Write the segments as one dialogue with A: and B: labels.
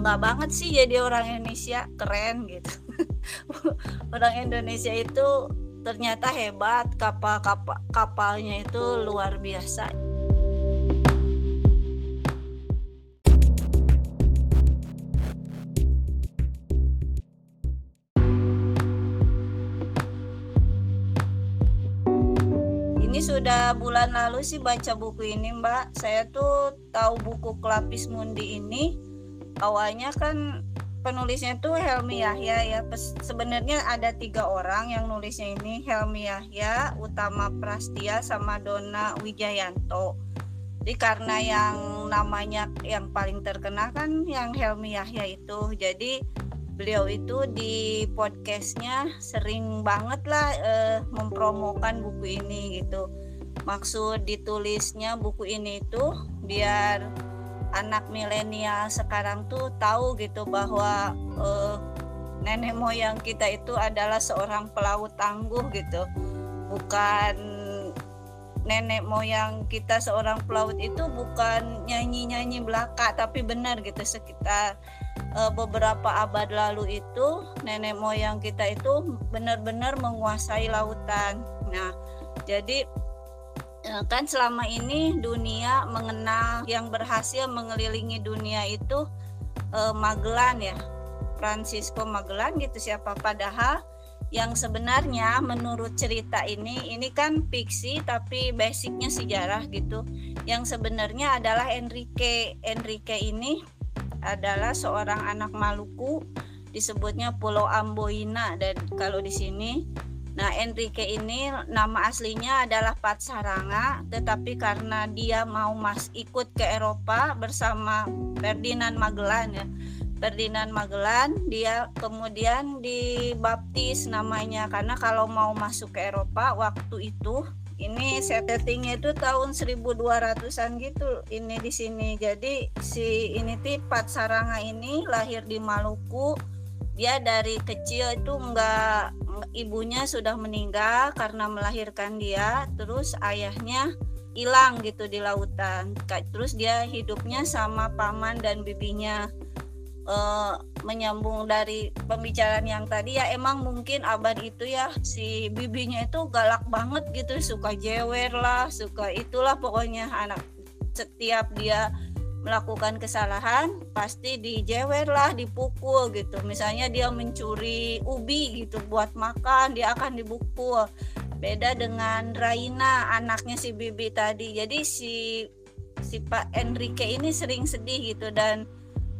A: bangga banget sih jadi orang Indonesia keren gitu. Orang Indonesia itu ternyata hebat kapal kapal kapalnya itu luar biasa. Ini sudah bulan lalu sih baca buku ini mbak. Saya tuh tahu buku Kelapis Mundi ini awalnya kan penulisnya tuh Helmi Yahya ya. Sebenarnya ada tiga orang yang nulisnya ini Helmi Yahya Utama Prastia sama Dona Wijayanto. Jadi karena yang namanya yang paling terkenal kan yang Helmi Yahya itu. Jadi beliau itu di podcastnya sering banget lah eh, mempromokan buku ini gitu. Maksud ditulisnya buku ini itu biar anak milenial sekarang tuh tahu gitu bahwa uh, nenek moyang kita itu adalah seorang pelaut tangguh gitu. Bukan nenek moyang kita seorang pelaut itu bukan nyanyi-nyanyi belaka tapi benar gitu sekitar uh, beberapa abad lalu itu nenek moyang kita itu benar-benar menguasai lautan. Nah jadi Ya, kan selama ini dunia mengenal yang berhasil mengelilingi dunia itu eh, Magellan ya Francisco Magellan gitu siapa. Padahal yang sebenarnya menurut cerita ini ini kan fiksi tapi basicnya sejarah gitu. Yang sebenarnya adalah Enrique. Enrique ini adalah seorang anak Maluku disebutnya Pulau Amboina. Dan kalau di sini Nah, Enrique ini nama aslinya adalah Patsaranga, tetapi karena dia mau mas ikut ke Eropa bersama Ferdinand Magellan ya. Ferdinand Magellan dia kemudian dibaptis namanya karena kalau mau masuk ke Eropa waktu itu ini settingnya itu tahun 1200-an gitu ini di sini. Jadi si ini tuh Patsaranga ini lahir di Maluku dia dari kecil itu enggak ibunya sudah meninggal karena melahirkan dia terus ayahnya hilang gitu di lautan. Terus dia hidupnya sama paman dan bibinya. E, menyambung dari pembicaraan yang tadi ya emang mungkin abad itu ya si bibinya itu galak banget gitu suka jewer lah suka itulah pokoknya anak setiap dia melakukan kesalahan pasti dijewer lah dipukul gitu. Misalnya dia mencuri ubi gitu buat makan dia akan dipukul. Beda dengan Raina anaknya si Bibi tadi. Jadi si si Pak Enrique ini sering sedih gitu dan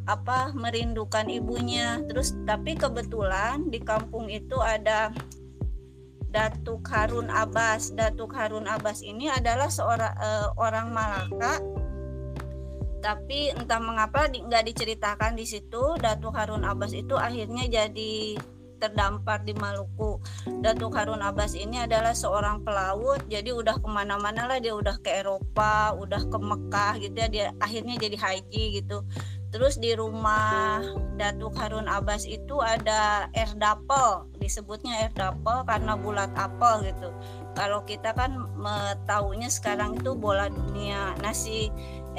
A: apa merindukan ibunya. Terus tapi kebetulan di kampung itu ada Datuk Harun Abbas. Datuk Harun Abbas ini adalah seorang uh, orang Malaka tapi entah mengapa nggak di, diceritakan di situ Datuk Harun Abbas itu akhirnya jadi terdampar di Maluku. Datuk Harun Abbas ini adalah seorang pelaut, jadi udah ke mana-mana lah dia udah ke Eropa, udah ke Mekah gitu ya, dia akhirnya jadi haji gitu. Terus di rumah Datuk Harun Abbas itu ada air dapel, disebutnya air dapel karena bulat apel gitu. Kalau kita kan tahunya sekarang itu bola dunia. Nasi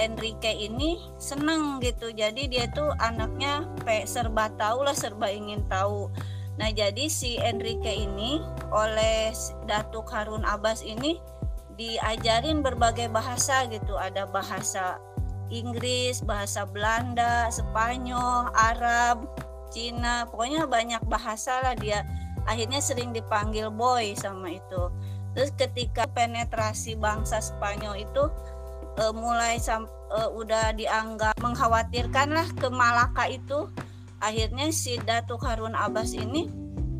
A: Enrique ini seneng gitu. Jadi dia tuh anaknya kayak serba tahu lah serba ingin tahu. Nah jadi si Enrique ini oleh Datuk Harun Abbas ini diajarin berbagai bahasa gitu. Ada bahasa Inggris bahasa Belanda Spanyol Arab Cina pokoknya banyak bahasa lah dia. Akhirnya sering dipanggil boy sama itu. Terus ketika penetrasi bangsa Spanyol itu uh, mulai sam uh, udah dianggap mengkhawatirkan lah ke Malaka itu akhirnya si Datuk Harun Abbas ini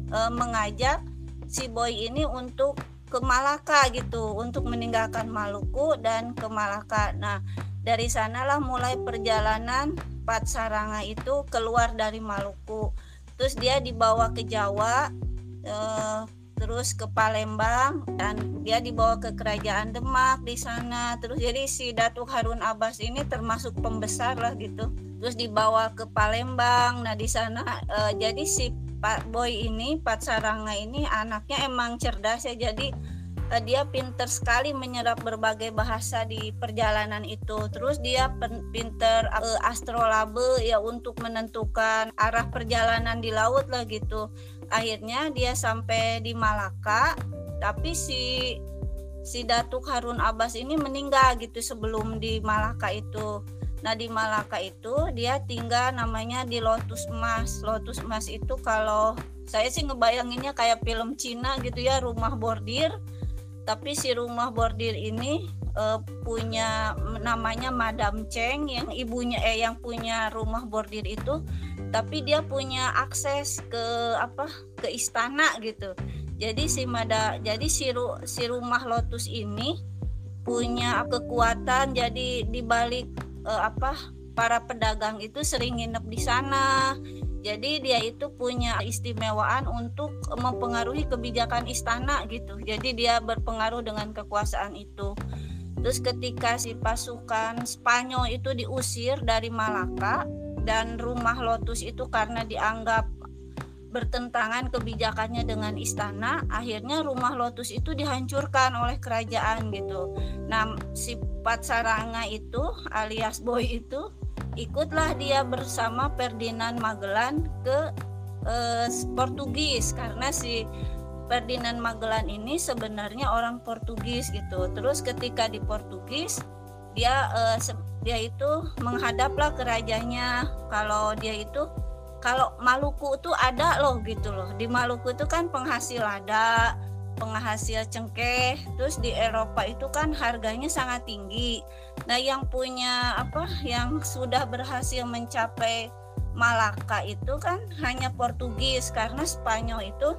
A: uh, mengajak si boy ini untuk ke Malaka gitu untuk meninggalkan Maluku dan ke Malaka. Nah dari sanalah mulai perjalanan Pat Saranga itu keluar dari Maluku. Terus dia dibawa ke Jawa. Eh, terus ke Palembang dan dia dibawa ke kerajaan Demak di sana. Terus jadi si Datuk Harun Abbas ini termasuk pembesar lah gitu. Terus dibawa ke Palembang. Nah di sana e, jadi si Pak Boy ini Pak Saranga ini anaknya emang cerdas ya. Jadi uh, dia pinter sekali menyerap berbagai bahasa di perjalanan itu. Terus dia pinter uh, astrolabe ya untuk menentukan arah perjalanan di laut lah gitu akhirnya dia sampai di Malaka tapi si si Datuk Harun Abbas ini meninggal gitu sebelum di Malaka itu Nah di Malaka itu dia tinggal namanya di Lotus Emas. Lotus Emas itu kalau saya sih ngebayanginnya kayak film Cina gitu ya rumah bordir. Tapi si rumah bordir ini uh, punya namanya Madam Cheng yang ibunya eh yang punya rumah bordir itu. Tapi dia punya akses ke apa ke istana gitu. Jadi si Mada jadi si, si rumah Lotus ini punya kekuatan jadi dibalik uh, apa para pedagang itu sering nginep di sana. Jadi dia itu punya istimewaan untuk mempengaruhi kebijakan istana gitu. Jadi dia berpengaruh dengan kekuasaan itu. Terus ketika si pasukan Spanyol itu diusir dari Malaka dan rumah Lotus itu karena dianggap bertentangan kebijakannya dengan istana, akhirnya rumah Lotus itu dihancurkan oleh kerajaan gitu. Nah, si Pat Saranga itu alias Boy itu ikutlah dia bersama Ferdinand Magellan ke eh, Portugis karena si Ferdinand Magellan ini sebenarnya orang Portugis gitu. Terus ketika di Portugis dia eh, dia itu menghadaplah ke rajanya kalau dia itu kalau Maluku itu ada loh gitu loh. Di Maluku itu kan penghasil ada, penghasil cengkeh terus di Eropa itu kan harganya sangat tinggi nah yang punya apa yang sudah berhasil mencapai Malaka itu kan hanya Portugis karena Spanyol itu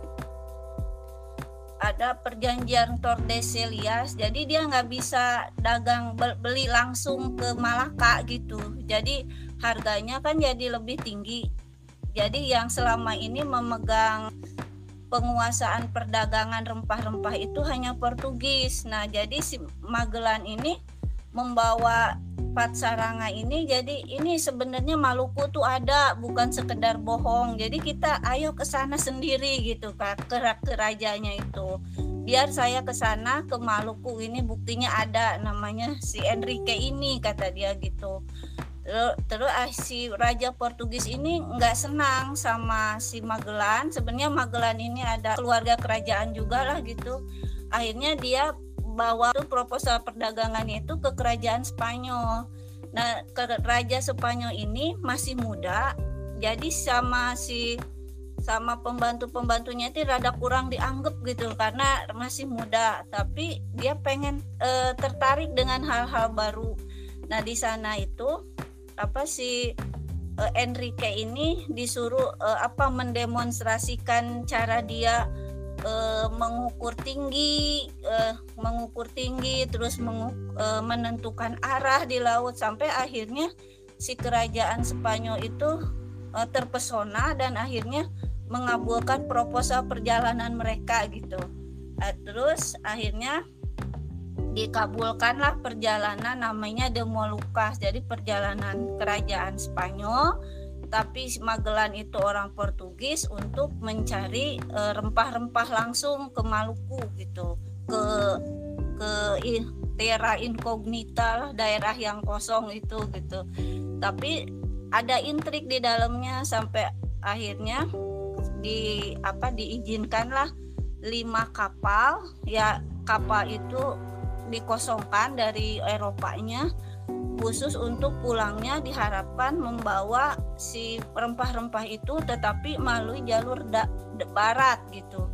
A: ada perjanjian Tordesillas jadi dia nggak bisa dagang beli langsung ke Malaka gitu jadi harganya kan jadi lebih tinggi jadi yang selama ini memegang penguasaan perdagangan rempah-rempah itu hanya Portugis. Nah, jadi si Magellan ini membawa Patsaranga ini jadi ini sebenarnya Maluku tuh ada bukan sekedar bohong. Jadi kita ayo ke sana sendiri gitu ke, ke kerajanya itu. Biar saya ke sana ke Maluku ini buktinya ada namanya si Enrique ini kata dia gitu. Terus ah, si raja Portugis ini nggak senang sama si Magellan sebenarnya Magellan ini ada keluarga kerajaan juga lah gitu. Akhirnya dia bawa tuh proposal perdagangannya itu ke kerajaan Spanyol. Nah raja Spanyol ini masih muda jadi sama si sama pembantu-pembantunya itu rada kurang dianggap gitu karena masih muda. Tapi dia pengen e, tertarik dengan hal-hal baru. Nah di sana itu apa si uh, Enrique ini disuruh uh, apa mendemonstrasikan cara dia uh, mengukur tinggi, uh, mengukur tinggi, terus mengu, uh, menentukan arah di laut sampai akhirnya si kerajaan Spanyol itu uh, terpesona dan akhirnya mengabulkan proposal perjalanan mereka gitu. Uh, terus akhirnya dikabulkanlah perjalanan namanya de Molucas jadi perjalanan kerajaan Spanyol tapi Magellan itu orang Portugis untuk mencari eh, rempah-rempah langsung ke Maluku gitu. Ke ke Terra Incognita daerah yang kosong itu gitu. Tapi ada intrik di dalamnya sampai akhirnya di apa diizinkanlah lima kapal. Ya kapal itu dikosongkan dari Eropanya khusus untuk pulangnya diharapkan membawa si rempah-rempah itu tetapi melalui jalur da, da, barat gitu.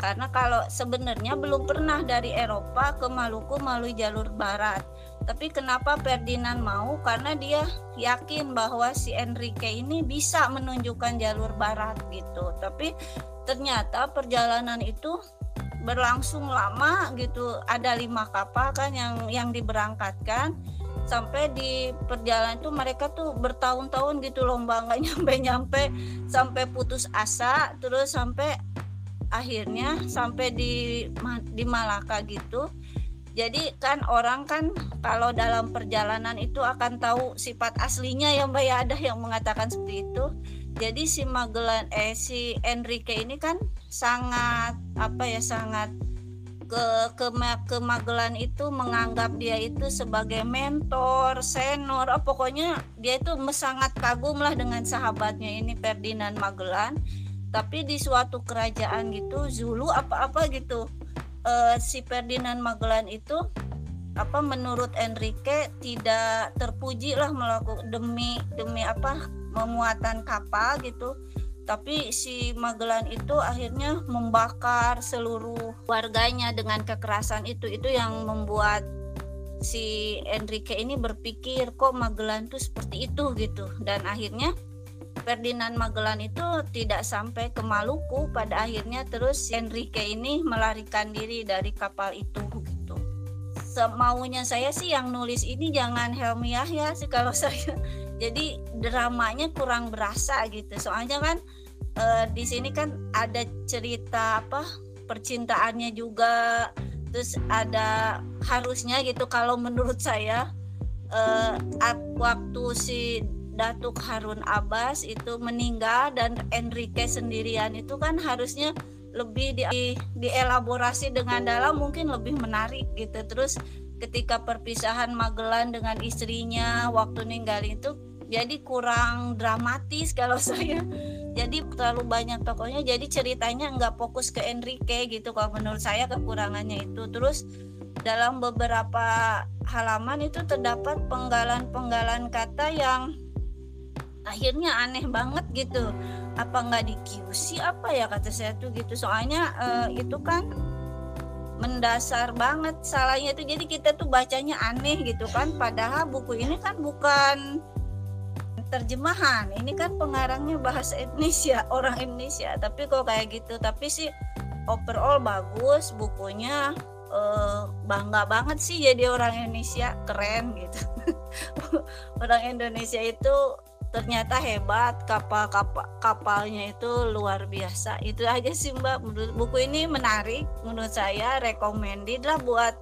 A: Karena kalau sebenarnya belum pernah dari Eropa ke Maluku melalui jalur barat. Tapi kenapa Ferdinand mau? Karena dia yakin bahwa si Enrique ini bisa menunjukkan jalur barat gitu. Tapi ternyata perjalanan itu berlangsung lama gitu ada lima kapal kan yang yang diberangkatkan sampai di perjalanan itu mereka tuh bertahun-tahun gitu lomba nggak nyampe nyampe sampai putus asa terus sampai akhirnya sampai di di Malaka gitu. Jadi kan orang kan kalau dalam perjalanan itu akan tahu sifat aslinya ya Mbak ya. Ada yang mengatakan seperti itu. Jadi si Magellan eh si Enrique ini kan sangat apa ya sangat ke ke ke Magelan itu menganggap dia itu sebagai mentor, senior, oh, pokoknya dia itu sangat kagum lah dengan sahabatnya ini Ferdinand Magellan. Tapi di suatu kerajaan gitu Zulu apa-apa gitu uh, si Ferdinand Magellan itu apa menurut Enrique tidak terpuji lah melakukan demi demi apa memuatan kapal gitu tapi si Magelan itu akhirnya membakar seluruh warganya dengan kekerasan itu. Itu yang membuat si Enrique ini berpikir kok Magelan tuh seperti itu? gitu. Dan akhirnya Ferdinand Magellan itu tidak sampai ke Maluku. Pada akhirnya terus Enrique ini melarikan diri dari kapal itu gitu. Semaunya saya sih yang nulis ini jangan Helmi Yahya sih kalau saya jadi dramanya kurang berasa gitu. Soalnya kan uh, di sini kan ada cerita apa percintaannya juga terus ada harusnya gitu. Kalau menurut saya uh, waktu si Datuk Harun Abbas itu meninggal dan Enrique sendirian itu kan harusnya lebih di, dielaborasi dengan dalam mungkin lebih menarik gitu. Terus ketika perpisahan Magelan dengan istrinya waktu ninggalin itu jadi kurang dramatis kalau saya. Jadi terlalu banyak tokohnya jadi ceritanya nggak fokus ke Enrique gitu kalau menurut saya kekurangannya itu. Terus dalam beberapa halaman itu terdapat penggalan-penggalan kata yang akhirnya aneh banget gitu. Apa nggak di apa ya kata saya tuh gitu. Soalnya uh, itu kan mendasar banget salahnya itu jadi kita tuh bacanya aneh gitu kan. Padahal buku ini kan bukan terjemahan. Ini kan pengarangnya bahasa Indonesia orang Indonesia. Tapi kok kayak gitu? Tapi sih overall bagus bukunya uh, bangga banget sih jadi orang Indonesia. Keren gitu. Orang Indonesia itu ternyata hebat kapal kapal kapalnya itu luar biasa. Itu aja sih mbak. Menurut buku ini menarik menurut saya recommended lah buat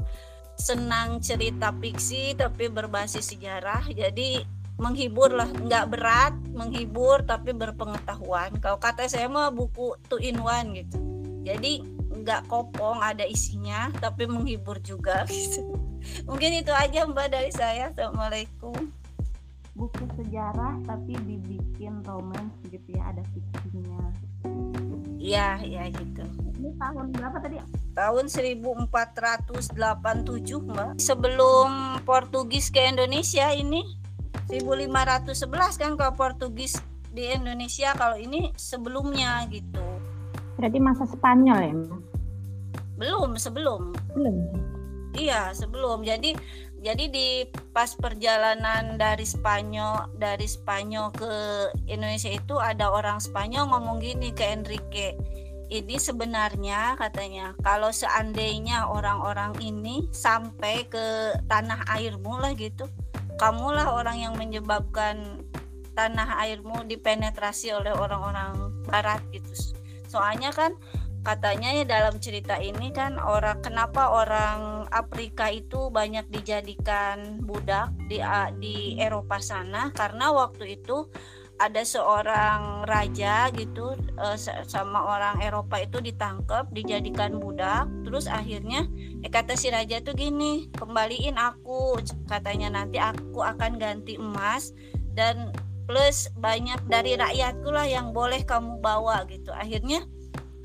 A: senang cerita fiksi tapi berbasis sejarah. Jadi menghibur lah nggak berat menghibur tapi berpengetahuan. Kalau kata saya mah buku two in one gitu. Jadi nggak kopong ada isinya tapi menghibur juga gitu. Mungkin itu aja mbak dari saya. Assalamualaikum.
B: Buku sejarah tapi dibikin romance gitu ya ada fiksinya
A: iya iya gitu.
B: Ini tahun berapa tadi?
A: Tahun 1487 mbak. Sebelum Portugis ke Indonesia ini 1511 kan kalau Portugis di Indonesia kalau ini sebelumnya gitu.
B: Berarti masa Spanyol ya?
A: Belum, sebelum.
B: Belum.
A: Iya, sebelum. Jadi jadi di pas perjalanan dari Spanyol dari Spanyol ke Indonesia itu ada orang Spanyol ngomong gini ke Enrique. Ini sebenarnya katanya kalau seandainya orang-orang ini sampai ke tanah airmu lah gitu kamulah orang yang menyebabkan tanah airmu dipenetrasi oleh orang-orang barat gitu. Soalnya kan katanya ya dalam cerita ini kan orang kenapa orang Afrika itu banyak dijadikan budak di di Eropa sana? Karena waktu itu ada seorang raja gitu uh, sama orang Eropa itu ditangkap dijadikan budak. Terus akhirnya eh, kata si raja tuh gini kembaliin aku. Katanya nanti aku akan ganti emas dan plus banyak dari rakyatku lah yang boleh kamu bawa gitu. Akhirnya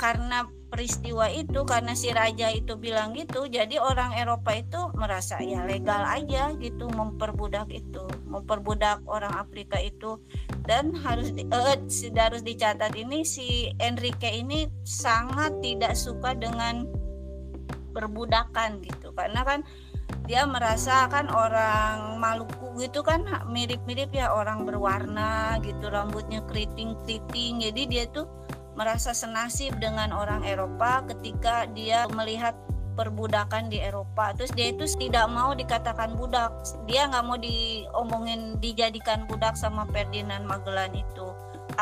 A: karena peristiwa itu karena si raja itu bilang gitu jadi orang Eropa itu merasa ya legal aja gitu memperbudak itu memperbudak orang Afrika itu. Dan harus di, uh, harus dicatat ini si Enrique ini sangat tidak suka dengan perbudakan gitu. Karena kan dia merasa kan orang Maluku gitu kan mirip-mirip ya orang berwarna gitu rambutnya keriting-keriting. Jadi dia tuh merasa senasib dengan orang Eropa ketika dia melihat perbudakan di Eropa. Terus dia itu tidak mau dikatakan budak. Dia nggak mau diomongin dijadikan budak sama Ferdinand Magellan itu.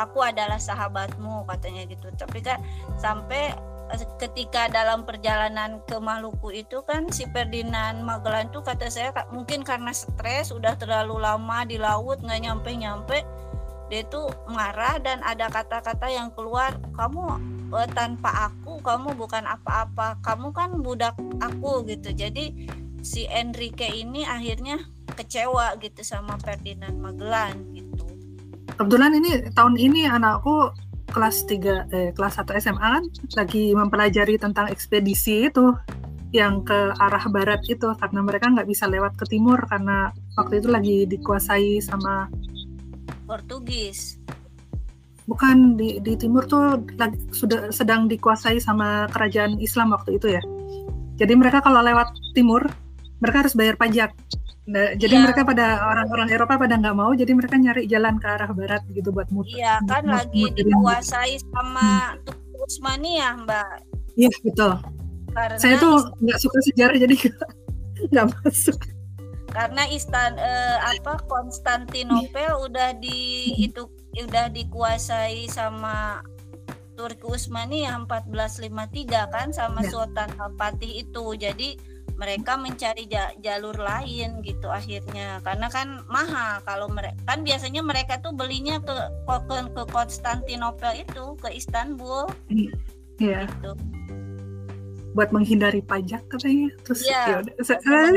A: Aku adalah sahabatmu katanya gitu. Tapi kan sampai eh, ketika dalam perjalanan ke Maluku itu kan si Ferdinand Magellan tuh kata saya mungkin karena stres udah terlalu lama di laut nggak nyampe nyampe dia tuh marah dan ada kata-kata yang keluar kamu eh, tanpa aku kamu bukan apa-apa. Kamu kan budak aku gitu. Jadi si Enrique ini akhirnya kecewa gitu sama Ferdinand Magellan gitu.
C: Kebetulan ini tahun ini anakku kelas 3 eh, kelas 1 SMA kan lagi mempelajari tentang ekspedisi itu yang ke arah barat itu karena mereka nggak bisa lewat ke timur karena waktu itu lagi dikuasai sama
A: Portugis
C: bukan di di timur tuh lagi, sudah sedang dikuasai sama kerajaan Islam waktu itu ya jadi mereka kalau lewat timur mereka harus bayar pajak Nah, jadi
A: Iya.
C: mereka pada orang-orang Eropa pada nggak mau, jadi mereka nyari jalan ke arah barat gitu buat muter.
A: iya kan
C: mut-
A: lagi dikuasai sama Tuku Usmania mbak
C: Iya betul.
A: karena
C: Saya tuh nggak suka sejarah jadi nggak masuk.
A: Karena istan eh, apa Konstantinopel udah di itu udah dikuasai sama Turki Utsmania 1453 kan sama
C: Ya.
A: Sultan Al-Fatih itu. Jadi mereka mencari ja- jalur lain gitu akhirnya. Karena kan mahal kalau mereka kan biasanya mereka tuh belinya ke ke, ke Konstantinopel itu ke Istanbul.
C: Iya,
A: gitu
C: buat menghindari pajak katanya. Terus
A: Iya.
C: ya udah. Eh,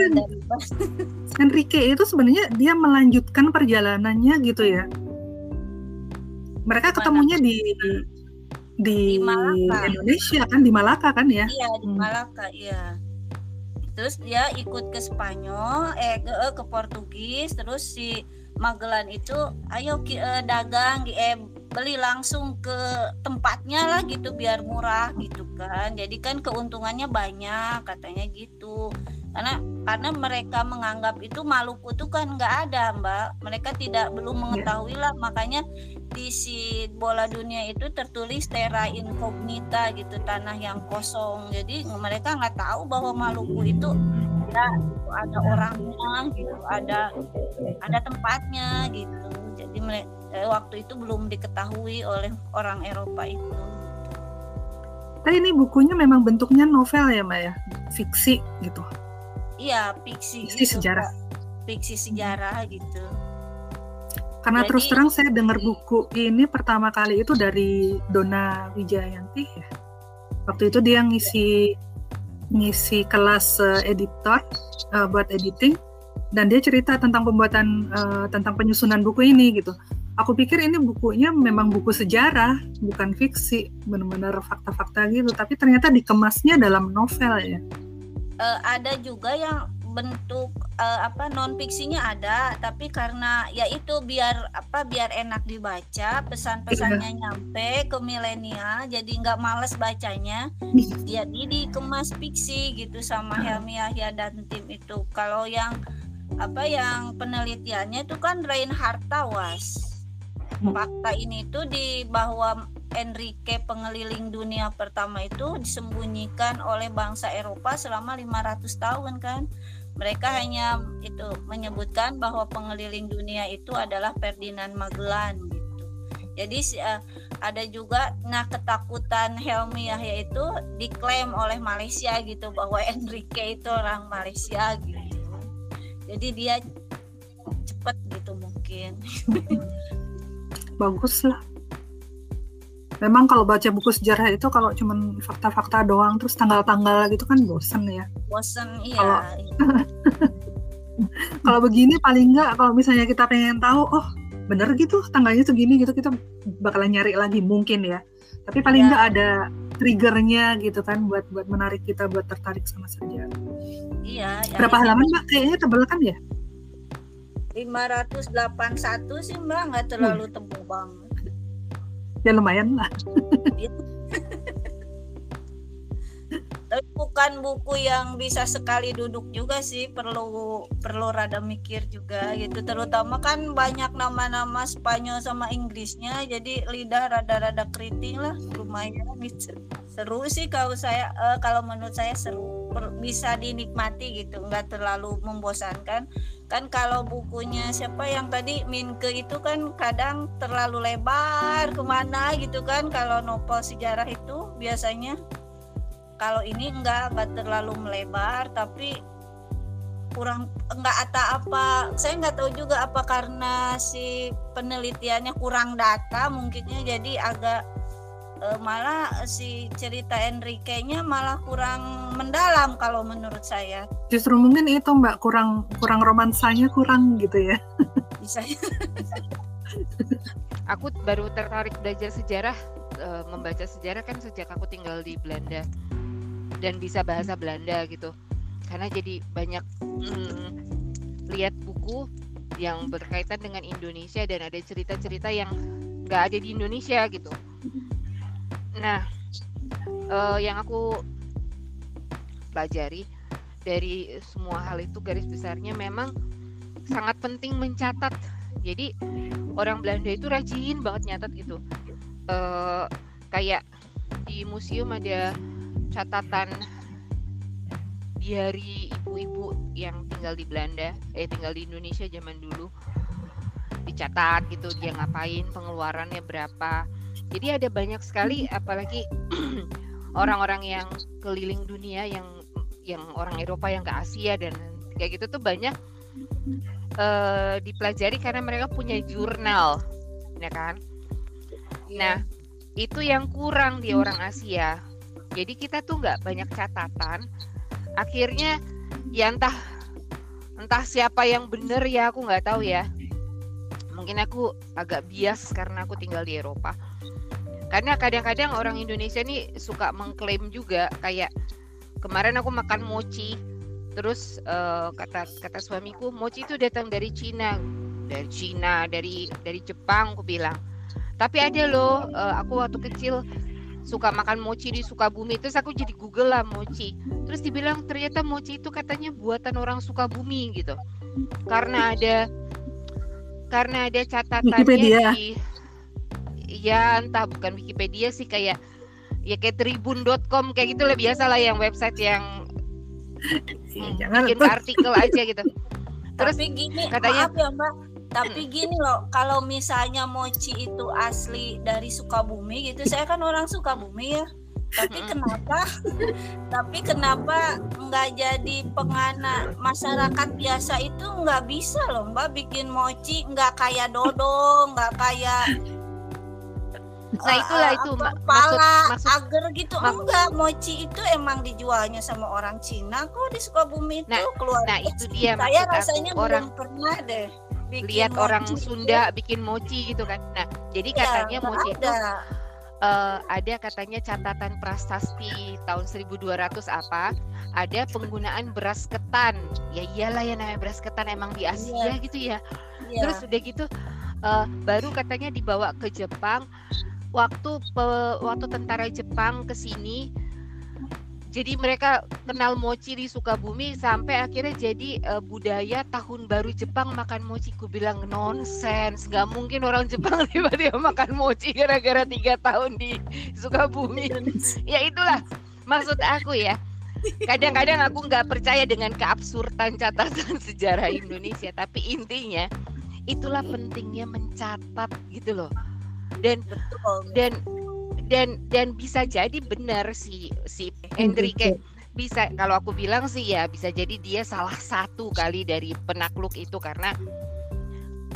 C: Enrique itu sebenarnya dia melanjutkan perjalanannya gitu ya. Mereka
A: Mana?
C: ketemunya di di,
A: Di Malaka.
C: Indonesia kan di Malaka kan ya.
A: Iya di
C: Hmm.
A: Malaka iya. Terus dia ikut ke Spanyol, eh ke, eh, ke Portugis, terus si Magellan itu ayo ki- eh, dagang gi- eh beli langsung ke tempatnya lah gitu biar murah gitu kan. Jadi kan keuntungannya banyak katanya gitu. Karena karena mereka menganggap itu Maluku itu kan nggak ada mbak. Mereka tidak belum mengetahui lah makanya di si bola dunia itu tertulis terra incognita gitu tanah yang kosong jadi mereka nggak tahu bahwa Maluku itu itu ada orangnya gitu ada ada tempatnya gitu jadi mereka waktu itu belum diketahui oleh orang Eropa itu
C: Tapi ini bukunya memang bentuknya novel ya, Mbak ya, fiksi gitu.
A: iya fiksi
C: Fiksi
A: gitu,
C: sejarah.
A: Kak. fiksi sejarah gitu
C: Karena
A: Jadi-
C: terus terang saya dengar buku ini pertama kali itu dari Dona Wijayanti ya. Waktu itu dia ngisi ngisi kelas eh, editor eh, buat editing dan dia cerita tentang pembuatan eh, tentang penyusunan buku ini gitu. Aku pikir ini bukunya memang buku sejarah, bukan fiksi, benar-benar fakta-fakta gitu. Tapi ternyata dikemasnya dalam novel ya.
A: Eh, ada juga yang bentuk eh, apa non fiksinya ada. Tapi karena ya itu biar apa biar enak dibaca pesan-pesannya nyampe ke milenial jadi nggak males bacanya jadi dikemas fiksi gitu sama Helmi Yahya dan tim itu. Kalau yang apa yang penelitiannya itu kan Reinhard Tawas fakta ini tuh di bahwa Enrique pengeliling dunia pertama itu disembunyikan oleh bangsa Eropa selama 500 tahun kan mereka hanya itu menyebutkan bahwa pengeliling dunia itu adalah Ferdinand Magellan gitu. Jadi eh, ada juga nah ketakutan Helmi Yahya itu diklaim oleh Malaysia gitu bahwa Enrique itu orang Malaysia gitu. Jadi dia cepet gitu mungkin.
C: bagus lah. Memang kalau baca buku sejarah itu kalau cuman fakta-fakta doang terus tanggal-tanggal gitu kan bosen ya.
A: Bosen iya.
C: Kalau- Kalau begini paling enggak kalau misalnya kita pengen tahu oh bener gitu tanggalnya segini gitu kita bakalan nyari lagi mungkin ya. Tapi paling
A: Ya.
C: enggak ada triggernya gitu kan buat buat menarik kita buat tertarik sama sejarah.
A: Iya, ya,
C: Berapa
A: ini
C: halaman mbak? Kayaknya tebel kan ya?
A: 581 sih Mbak nggak terlalu tebal banget.
C: Ya lumayan lah.
A: Tapi bukan buku yang bisa sekali duduk juga sih, perlu perlu rada mikir juga gitu. Terutama kan banyak nama-nama Spanyol sama Inggrisnya, jadi lidah rada-rada keriting lah, lumayan gitu. Seru sih kalau saya eh, kalau menurut saya seru, Per- bisa dinikmati gitu, nggak terlalu membosankan. Kan kalau bukunya siapa yang tadi Minke itu kan kadang terlalu lebar ke mana gitu kan kalau novel sejarah itu biasanya kalau ini enggak enggak terlalu melebar tapi kurang enggak ada apa saya nggak tahu juga apa karena si penelitiannya kurang data mungkinnya jadi agak eh, malah si cerita Enrique-nya malah kurang mendalam kalau menurut saya.
C: Justru mungkin itu Mbak kurang kurang romansanya kurang gitu ya.
A: Bisa
D: Aku baru tertarik belajar sejarah, eh, membaca sejarah kan sejak aku tinggal di Belanda dan bisa bahasa Belanda gitu. Karena jadi banyak mm, lihat buku yang berkaitan dengan Indonesia dan ada cerita-cerita yang nggak ada di Indonesia gitu. Nah, eh, yang aku pelajari dari semua hal itu garis besarnya memang sangat penting mencatat. Jadi orang Belanda itu rajin banget nyatat gitu. Eh, kayak di museum ada catatan diary ibu-ibu yang tinggal di Belanda, eh tinggal di Indonesia zaman dulu. Dicatat gitu dia ngapain pengeluarannya berapa. Jadi ada banyak sekali apalagi orang-orang yang keliling dunia yang yang orang Eropa yang ke Asia dan kayak gitu tuh banyak eh, dipelajari karena mereka punya jurnal ya kan? Nah itu yang kurang di orang Asia jadi kita tuh nggak banyak catatan. Akhirnya ya entah entah siapa yang bener ya aku nggak tahu ya. Mungkin aku agak bias karena aku tinggal di Eropa. Karena kadang-kadang orang Indonesia nih suka mengklaim juga kayak kemarin aku makan mochi. Terus eh, kata kata suamiku mochi itu datang dari Cina. Dari Cina dari dari Jepang aku bilang. Tapi ada loh eh, aku waktu kecil suka makan mochi di Sukabumi. Terus aku jadi Google lah mochi. Terus dibilang ternyata mochi itu katanya buatan orang Sukabumi gitu. Karena ada karena ada catatannya
C: Wikipedia.
D: di ya entah bukan Wikipedia sih kayak ya kayak tribun.com kayak gitu lah biasa lah yang website yang
C: Iya,
D: hmm,
C: jangan
D: bikin
C: tuh.
D: artikel aja gitu. Terus
A: tapi gini
D: katanya-
A: maaf ya mbak tapi gini loh kalau misalnya mochi itu asli dari Sukabumi gitu saya kan orang Sukabumi ya. Tapi
D: Mm-mm.
A: kenapa? Tapi kenapa nggak jadi pengana? Masyarakat biasa itu nggak bisa loh mbak bikin mochi nggak kayak dodo nggak kayak
D: nah
A: eh,
D: itulah itu
A: apa,
D: ma- maksud
A: pala
D: maksud
A: agar gitu. enggak mochi itu emang dijualnya sama orang Cina kok di Sukabumi itu
D: Nah,
A: keluar
D: nah itu dia
A: saya rasanya
D: aku. orang
A: belum pernah deh bikin
D: lihat orang
A: mochi itu.
D: Sunda bikin mochi gitu kan nah jadi
A: Iya,
D: katanya mochi itu
A: ada.
D: eh, ada katanya catatan prasasti tahun 1200 apa ada penggunaan beras ketan ya iyalah ya namanya beras ketan emang di Asia
A: Iya.
D: gitu ya
A: Iya.
D: terus udah gitu eh, baru katanya dibawa ke Jepang waktu pe- waktu tentara Jepang ke sini jadi mereka kenal mochi di Sukabumi sampai akhirnya jadi eh, budaya tahun baru Jepang makan mochi. Ku bilang nonsens, nggak mungkin orang Jepang tiba-tiba makan mochi gara-gara tiga tahun di Sukabumi. ya itulah maksud aku ya. Kadang-kadang aku nggak percaya dengan keabsurdan catatan sejarah Indonesia, tapi intinya itulah pentingnya mencatat gitu loh. Dan
A: Betul.
D: dan dan dan bisa jadi benar si si Enrique bisa kalau aku bilang sih ya bisa jadi dia salah satu kali dari penakluk itu karena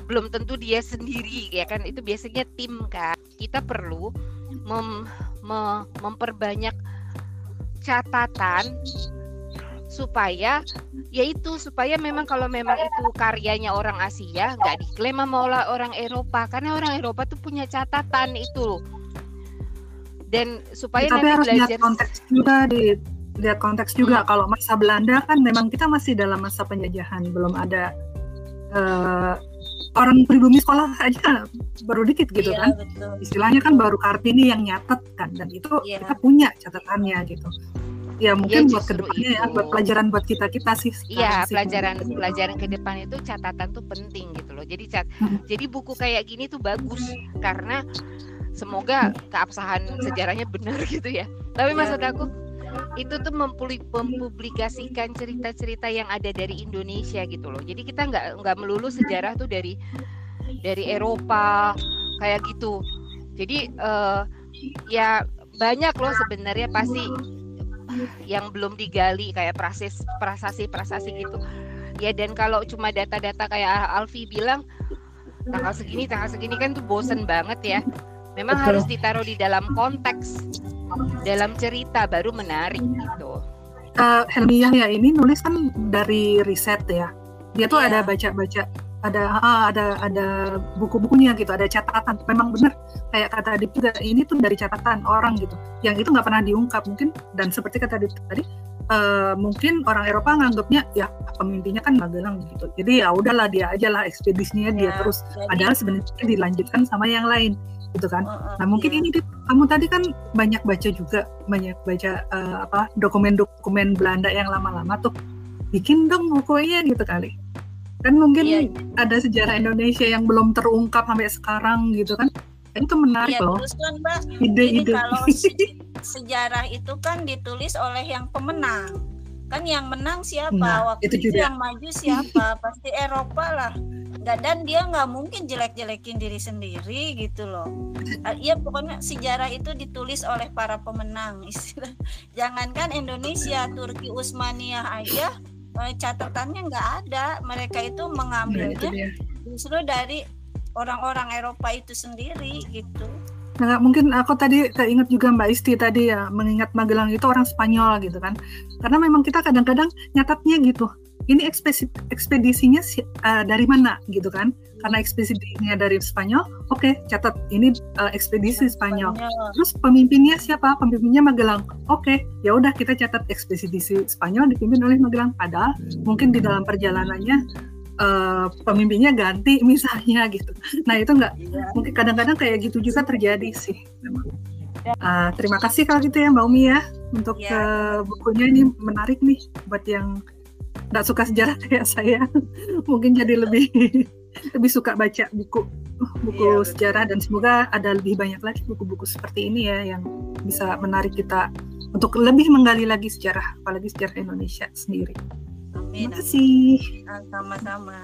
D: belum tentu dia sendiri ya kan? Itu biasanya tim kan? Kita perlu mem- me- memperbanyak catatan supaya yaitu supaya memang kalau memang itu karyanya orang Asia nggak diklaim sama orang Eropa. Karena orang Eropa tuh punya catatan itu dan supaya
C: Tapi
D: nanti
C: harus lihat
D: belajar
C: konteks juga di lihat konteks juga. Kalau masa Belanda kan memang kita masih dalam masa penjajahan, belum ada eh, orang pribumi sekolah aja baru dikit gitu
A: Iya,
C: kan.
A: betul.
C: Istilahnya kan baru Kartini yang nyatet kan, dan itu
A: Iya.
C: kita punya catatannya gitu. Ya mungkin buat
D: justru
C: ke depannya ya,
D: itu.
C: buat pelajaran buat kita kita sih.
D: Iya
C: sekarang sih.
D: pelajaran pelajaran ke depan itu catatan tuh penting gitu loh. Jadi cat,
C: Hmm.
D: jadi buku kayak gini tuh bagus karena semoga keabsahan sejarahnya benar gitu ya. Tapi
A: Iya,
D: maksud aku itu tuh mempublikasikan cerita-cerita yang ada dari Indonesia gitu loh. Jadi kita nggak nggak melulu sejarah tuh dari dari Eropa kayak gitu. Jadi eh, ya banyak loh sebenarnya pasti yang belum digali kayak proses prasasti prasasti gitu ya dan kalau cuma data-data kayak Alfi bilang tanggal segini tanggal segini kan tuh bosen banget ya Memang
C: Betul.
D: harus ditaruh di dalam konteks, dalam cerita baru menarik gitu.
C: uh, Helmi Yahya ini nulis kan dari riset ya. Dia tuh
A: Iya.
C: ada baca-baca, ada ah, ada ada buku-bukunya gitu, ada catatan. Memang benar kayak kata Adit juga ini tuh dari catatan orang gitu. Yang itu nggak pernah diungkap mungkin dan seperti kata Adit tadi eh, mungkin orang Eropa nganggapnya ya pemimpinnya kan Magelang gitu. Jadi ya udahlah dia aja lah ekspedisinya dia
A: Ya,
C: terus.
A: jadi,
C: Padahal sebenarnya dilanjutkan sama yang lain gitu kan. Nah mungkin
A: iya.
C: ini Dit, kamu tadi kan banyak baca juga, banyak baca eh, apa dokumen-dokumen Belanda yang lama-lama tuh. Bikin dong bukunya gitu kali. Kan mungkin
A: Iya,
C: ada sejarah Indonesia yang belum terungkap sampai sekarang gitu kan. Itu menarik
A: Iya,
C: loh.
A: terus kan Mbak,
C: Ide-ide.
A: Ini kalau se- sejarah itu kan ditulis oleh yang pemenang. Kan yang menang siapa?
C: Nah,
A: Waktu
C: itu
A: itu,
C: juga.
A: yang maju siapa? Pasti Eropa lah. Nggak, dan dia nggak mungkin jelek-jelekin diri sendiri gitu loh. Ah, Iya pokoknya sejarah itu ditulis oleh para pemenang. Istilah. Jangankan Indonesia, Turki Utsmaniyah aja eh, catatannya nggak ada. Mereka itu mengambilnya
C: dia.
A: justru dari orang-orang Eropa itu sendiri gitu.
C: Nah, mungkin aku tadi keinget juga Mbak Isti tadi ya mengingat Magelang itu orang Spanyol gitu kan. Karena memang kita kadang-kadang nyatatnya gitu. Ini ekspedisi, ekspedisinya si- eh, dari mana gitu kan? Karena ekspedisinya dari Spanyol, oke catat ini eh, ekspedisi Spanyol. Terus pemimpinnya siapa? Pemimpinnya Magelang. Oke, ya udah kita catat ekspedisi Spanyol dipimpin oleh Magelang. Padahal mungkin di dalam perjalanannya eh, pemimpinnya ganti misalnya gitu. Nah itu nggak
A: Iya.
C: mungkin kadang-kadang kayak gitu juga terjadi sih. Ah, terima kasih kalau gitu ya Mbak Umi ya untuk
A: Ya.
C: eh, bukunya ini menarik nih buat yang nggak suka sejarah kayak saya mungkin jadi lebih lebih suka baca buku buku
A: Iya, betul.
C: sejarah dan semoga ada lebih banyak lagi buku-buku seperti ini ya yang bisa menarik kita untuk lebih menggali lagi sejarah apalagi sejarah Indonesia sendiri.
A: Amin.
C: Terima kasih.
A: Sama-sama.